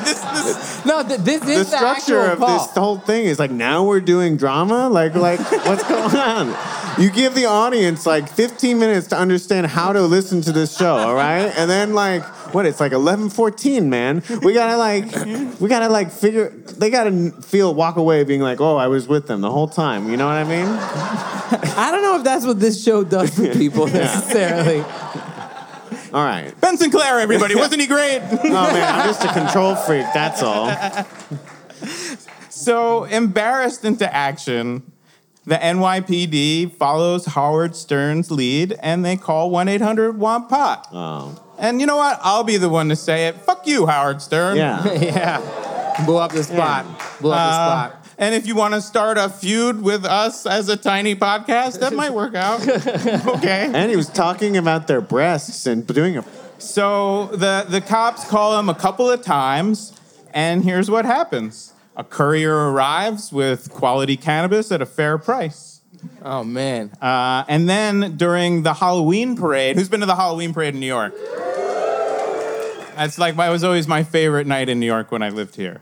This, this, No, th- this The is the, structure of call. this whole thing is like now we're doing drama. Like, like <laughs> what's going on? You give the audience like 15 minutes to understand how to listen to this show, all right? And then like what? It's like 11:14, man. We gotta like, we gotta like figure. They gotta feel walk away being like, oh, I was with them the whole time. You know what I mean? <laughs> I don't know if that's what this show does for people <laughs> necessarily. All right. ben Sinclair, everybody. Wasn't he great? <laughs> Oh man, I'm just a control freak. That's all. So, embarrassed into action, the NYPD follows Howard Stern's lead and they call 1 800 Want Pot. Oh. And you know what? I'll be the one to say it. Fuck you, Howard Stern. Yeah. <laughs> yeah. Blew up the spot. Blew up the Uh, spot. And if you want to start a feud with us as a tiny podcast, that might work out. <laughs> okay. And he was talking about their breasts and doing a. So the, the cops call him a couple of times, and here's what happens a courier arrives with quality cannabis at a fair price. Oh man. Uh, and then during the Halloween parade, who's been to the Halloween parade in New York? That's like my, it was always my favorite night in New York when I lived here.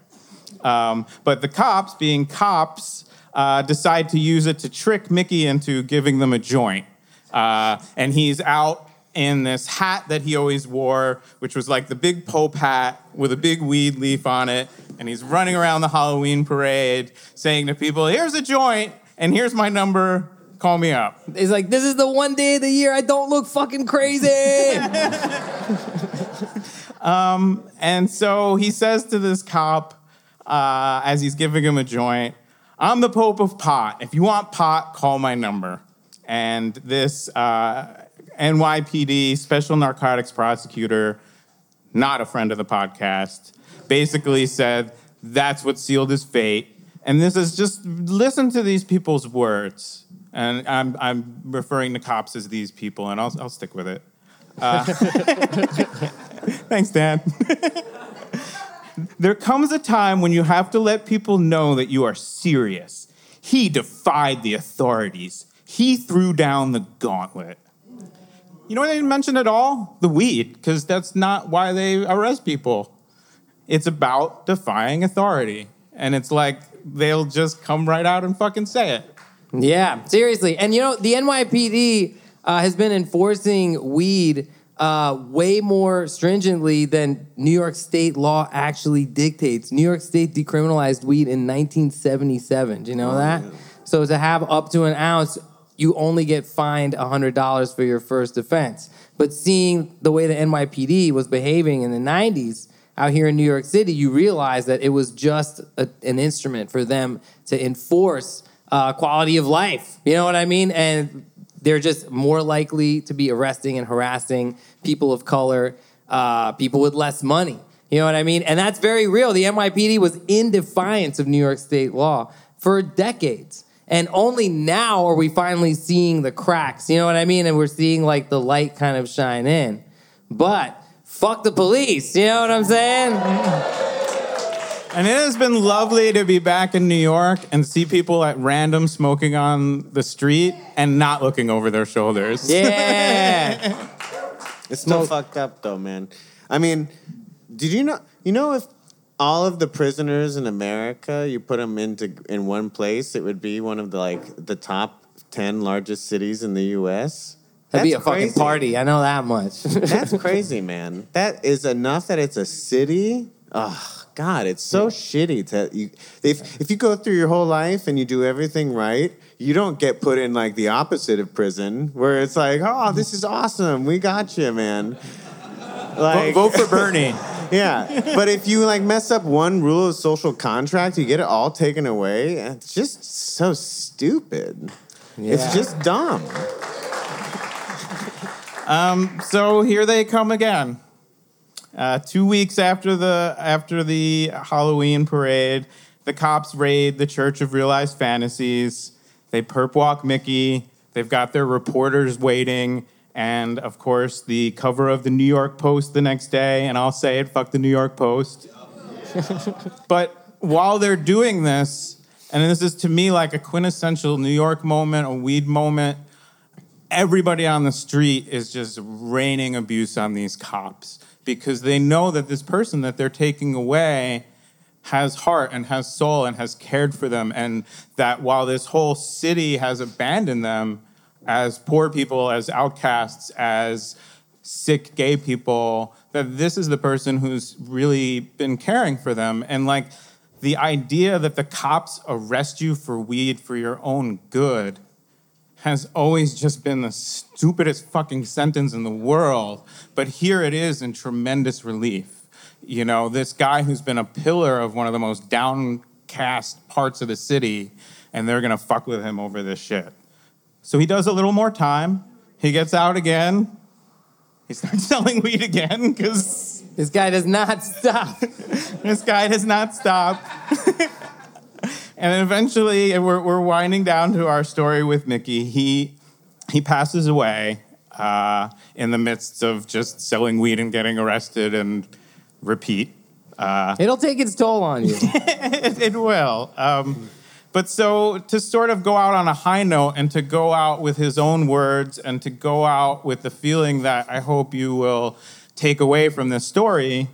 Um, but the cops, being cops, uh, decide to use it to trick Mickey into giving them a joint. Uh, and he's out in this hat that he always wore, which was like the big Pope hat with a big weed leaf on it. And he's running around the Halloween parade saying to people, Here's a joint, and here's my number. Call me up. He's like, this is the one day of the year I don't look fucking crazy. <laughs> And so he says to this cop uh, as he's giving him a joint, I'm the Pope of Pot. If you want pot, call my number. And this uh, NYPD special narcotics prosecutor, not a friend of the podcast, basically said that's what sealed his fate. And this is just listen to these people's words. And I'm, I'm referring to cops as these people, and I'll, I'll stick with it. Uh, <laughs> thanks, Dan. <laughs> There comes a time when you have to let people know that you are serious. He defied the authorities. He threw down the gauntlet. You know what they didn't mention at all? The weed, because that's not why they arrest people. It's about defying authority. And it's like they'll just come right out and fucking say it. Yeah, seriously. And you know, the NYPD uh, has been enforcing weed uh, way more stringently than New York state law actually dictates. New York state decriminalized weed in 1977. Do you know that? So to have up to an ounce, you only get fined $100 for your first offense. But seeing the way the NYPD was behaving in the 90s out here in New York City, you realize that it was just a, an instrument for them to enforce uh, quality of life. You know what I mean? And they're just more likely to be arresting and harassing people of color, uh, people with less money. You know what I mean? And that's very real. The NYPD was in defiance of New York state law for decades. And only now are we finally seeing the cracks. You know what I mean? And we're seeing like the light kind of shine in. But fuck the police. You know what I'm saying? And it has been lovely to be back in New York and see people at random smoking on the street and not looking over their shoulders. Yeah. <laughs> It's still So- fucked up though, man. I mean, did you know? You know, if all of the prisoners in America, you put them into in one place, it would be one of the like the top ten largest cities in the U.S. That'd be a That's fucking party. I know that much. That's crazy, man. That is enough that it's a city. Oh God, it's so shitty to you. If if you go through your whole life and you do everything right, you don't get put in like the opposite of prison, where it's like, oh, this is awesome, we got you, man. Like, Vote for Bernie. <laughs> yeah, but if you like mess up one rule of social contract, you get it all taken away. It's just so stupid. Yeah. It's just dumb. Um, so here they come again. Uh, two weeks after the after the Halloween parade, the cops raid the Church of Realized Fantasies. They perp walk Mickey. They've got their reporters waiting, and of course the cover of the New York Post the next day. And I'll say it: fuck the New York Post. <laughs> but while they're doing this, and this is to me like a quintessential New York moment, a weed moment everybody on the street is just raining abuse on these cops because they know that this person that they're taking away has heart and has soul and has cared for them and that while this whole city has abandoned them as poor people as outcasts as sick gay people that this is the person who's really been caring for them. And like the idea that the cops arrest you for weed for your own good has always just been the stupidest fucking sentence in the world. But here it is in tremendous relief. You know, this guy who's been a pillar of one of the most downcast parts of the city, and they're gonna fuck with him over this shit. So he does a little more time. He gets out again. He starts <laughs> selling weed again because this guy does not stop. <laughs> this guy does not stop. <laughs> and eventually, we're, we're winding down to our story with Mickey. He he passes away uh, in the midst of just selling weed and getting arrested and repeat. It'll take its toll on you. <laughs> it, it will. Um, but so to sort of go out on a high note and to go out with his own words and to go out with the feeling that I hope you will take away from this story,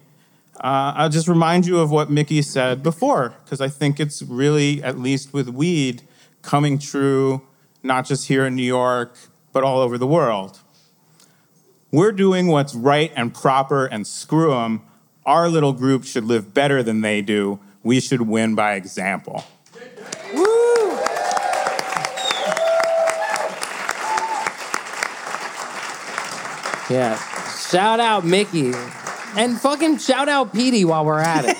uh, I'll just remind you of what Mickey said before, because I think it's really, at least with weed, coming true, not just here in New York, but all over the world. We're doing what's right and proper, and screw them. Our little group should live better than they do. We should win by example. Yeah. Shout out Mickey. And fucking shout out Petey while we're at it.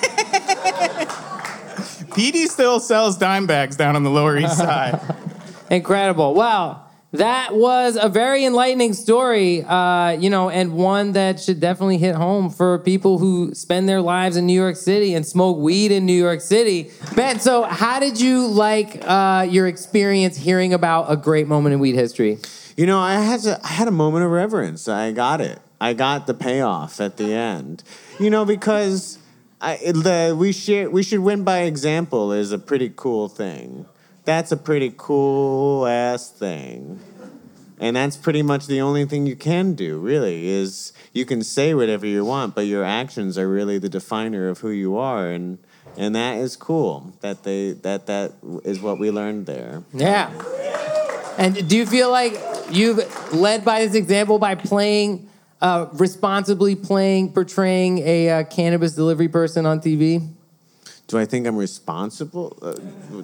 <laughs> Petey still sells dime bags down on the Lower East Side. <laughs> Incredible. Wow. That was a very enlightening story, uh, you know, and one that should definitely hit home for people who spend their lives in New York City and smoke weed in New York City. Ben, so how did you like uh, your experience hearing about a great moment in weed history? You know, I had to, I had a moment of reverence. I got it. I got the payoff at the end. You know, because I, the we share we should win by example is a pretty cool thing. That's a pretty cool ass thing. And that's pretty much the only thing you can do, really, is you can say whatever you want, but your actions are really the definer of who you are and and that is cool. That they that that is what we learned there. Yeah. And do you feel like you've led by this example by playing, uh, responsibly playing, portraying a uh, cannabis delivery person on TV? Do I think I'm responsible? Uh,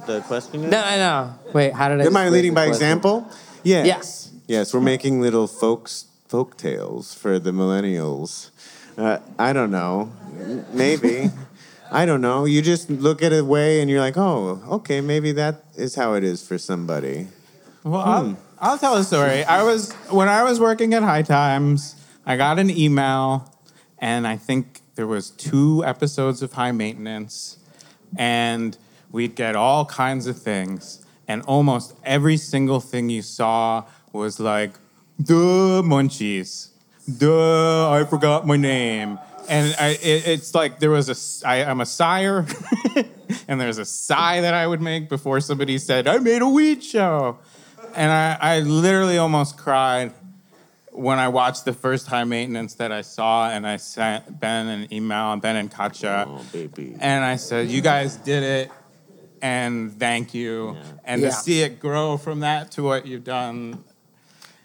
the question is. No, no, no. Wait, how did I? Am I leading by question? example? Yes. Yes. Yes, we're making little folks folk tales for the millennials. Uh, I don't know. Maybe. I don't know. You just look at a way and you're like, oh, okay, maybe that is how it is for somebody. Well, I'll, I'll tell a story. I was when I was working at High Times, I got an email, and I think there was two episodes of High Maintenance, and we'd get all kinds of things, and almost every single thing you saw was like, "Duh, munchies, duh, I forgot my name." And I, it, it's like there was a, I, I'm a sire, <laughs> and there's a sigh that I would make before somebody said, I made a weed show. And I, I literally almost cried when I watched the first high maintenance that I saw, and I sent Ben an email, Ben and Katja, Oh, baby. and I said, "You guys did it, and thank you." And Yeah. to see it grow from that to what you've done,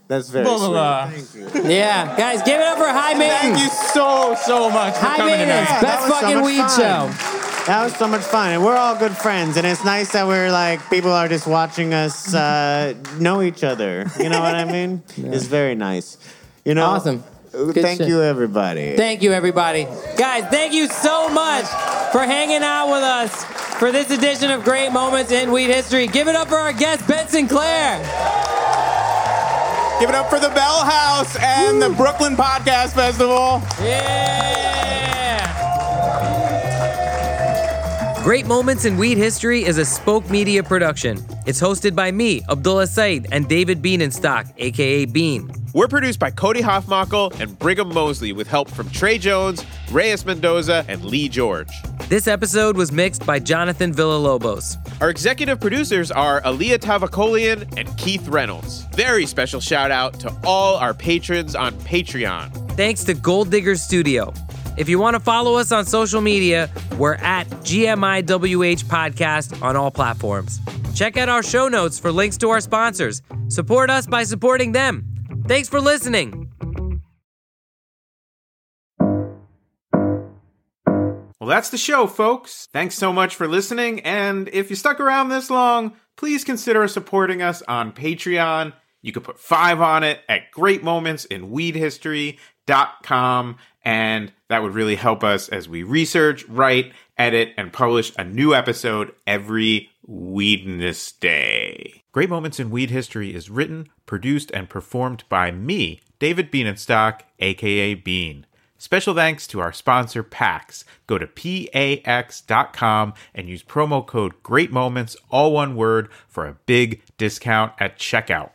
That's very Blah, blah, blah. sweet. Thank you. <laughs> Yeah, guys, give it up for High maintenance. thank you so so much for High coming Maintenance, tonight. that best was so fucking weed fun. show. That was so much fun, and we're all good friends. And it's nice that we're like people are just watching us uh, know each other. You know what I mean? <laughs> It's very nice. You know, Awesome. uh, Good Thank shit. you, everybody. Thank you, everybody. Guys, thank you so much for hanging out with us for this edition of Great Moments in Weed History. Give it up for our guest, Ben Sinclair. Give it up for the Bell House and the Brooklyn Podcast Festival. Yeah. Great Moments in Weed History is a Spoke Media production. It's hosted by me, Abdullah Saeed, and David Bienenstock, aka Bean. We're produced by Cody Hoffmackel and Brigham Mosley with help from Trey Jones, Reyes Mendoza, and Lee George. This episode was mixed by Jonathan Villalobos. Our executive producers are Alia Tavakolian and Keith Reynolds. Very special shout out to all our patrons on Patreon. Thanks to Gold Digger Studio. If you want to follow us on social media, we're at GMIWH Podcast on all platforms. Check out our show notes for links to our sponsors. Support us by supporting them. Thanks for listening. Well, that's the show, folks. Thanks so much for listening. And if you stuck around this long, please consider supporting us on Patreon. You could put five on it at greatmomentsinweedhistory.com. And that would really help us as we research, write, edit, and publish a new episode every Weedness Day. Great Moments in Weed History is written, produced, and performed by me, David Bienenstock, aka Bean. Special thanks to our sponsor, PAX. Go to PAX.com and use promo code Great Moments, all one word, for a big discount at checkout.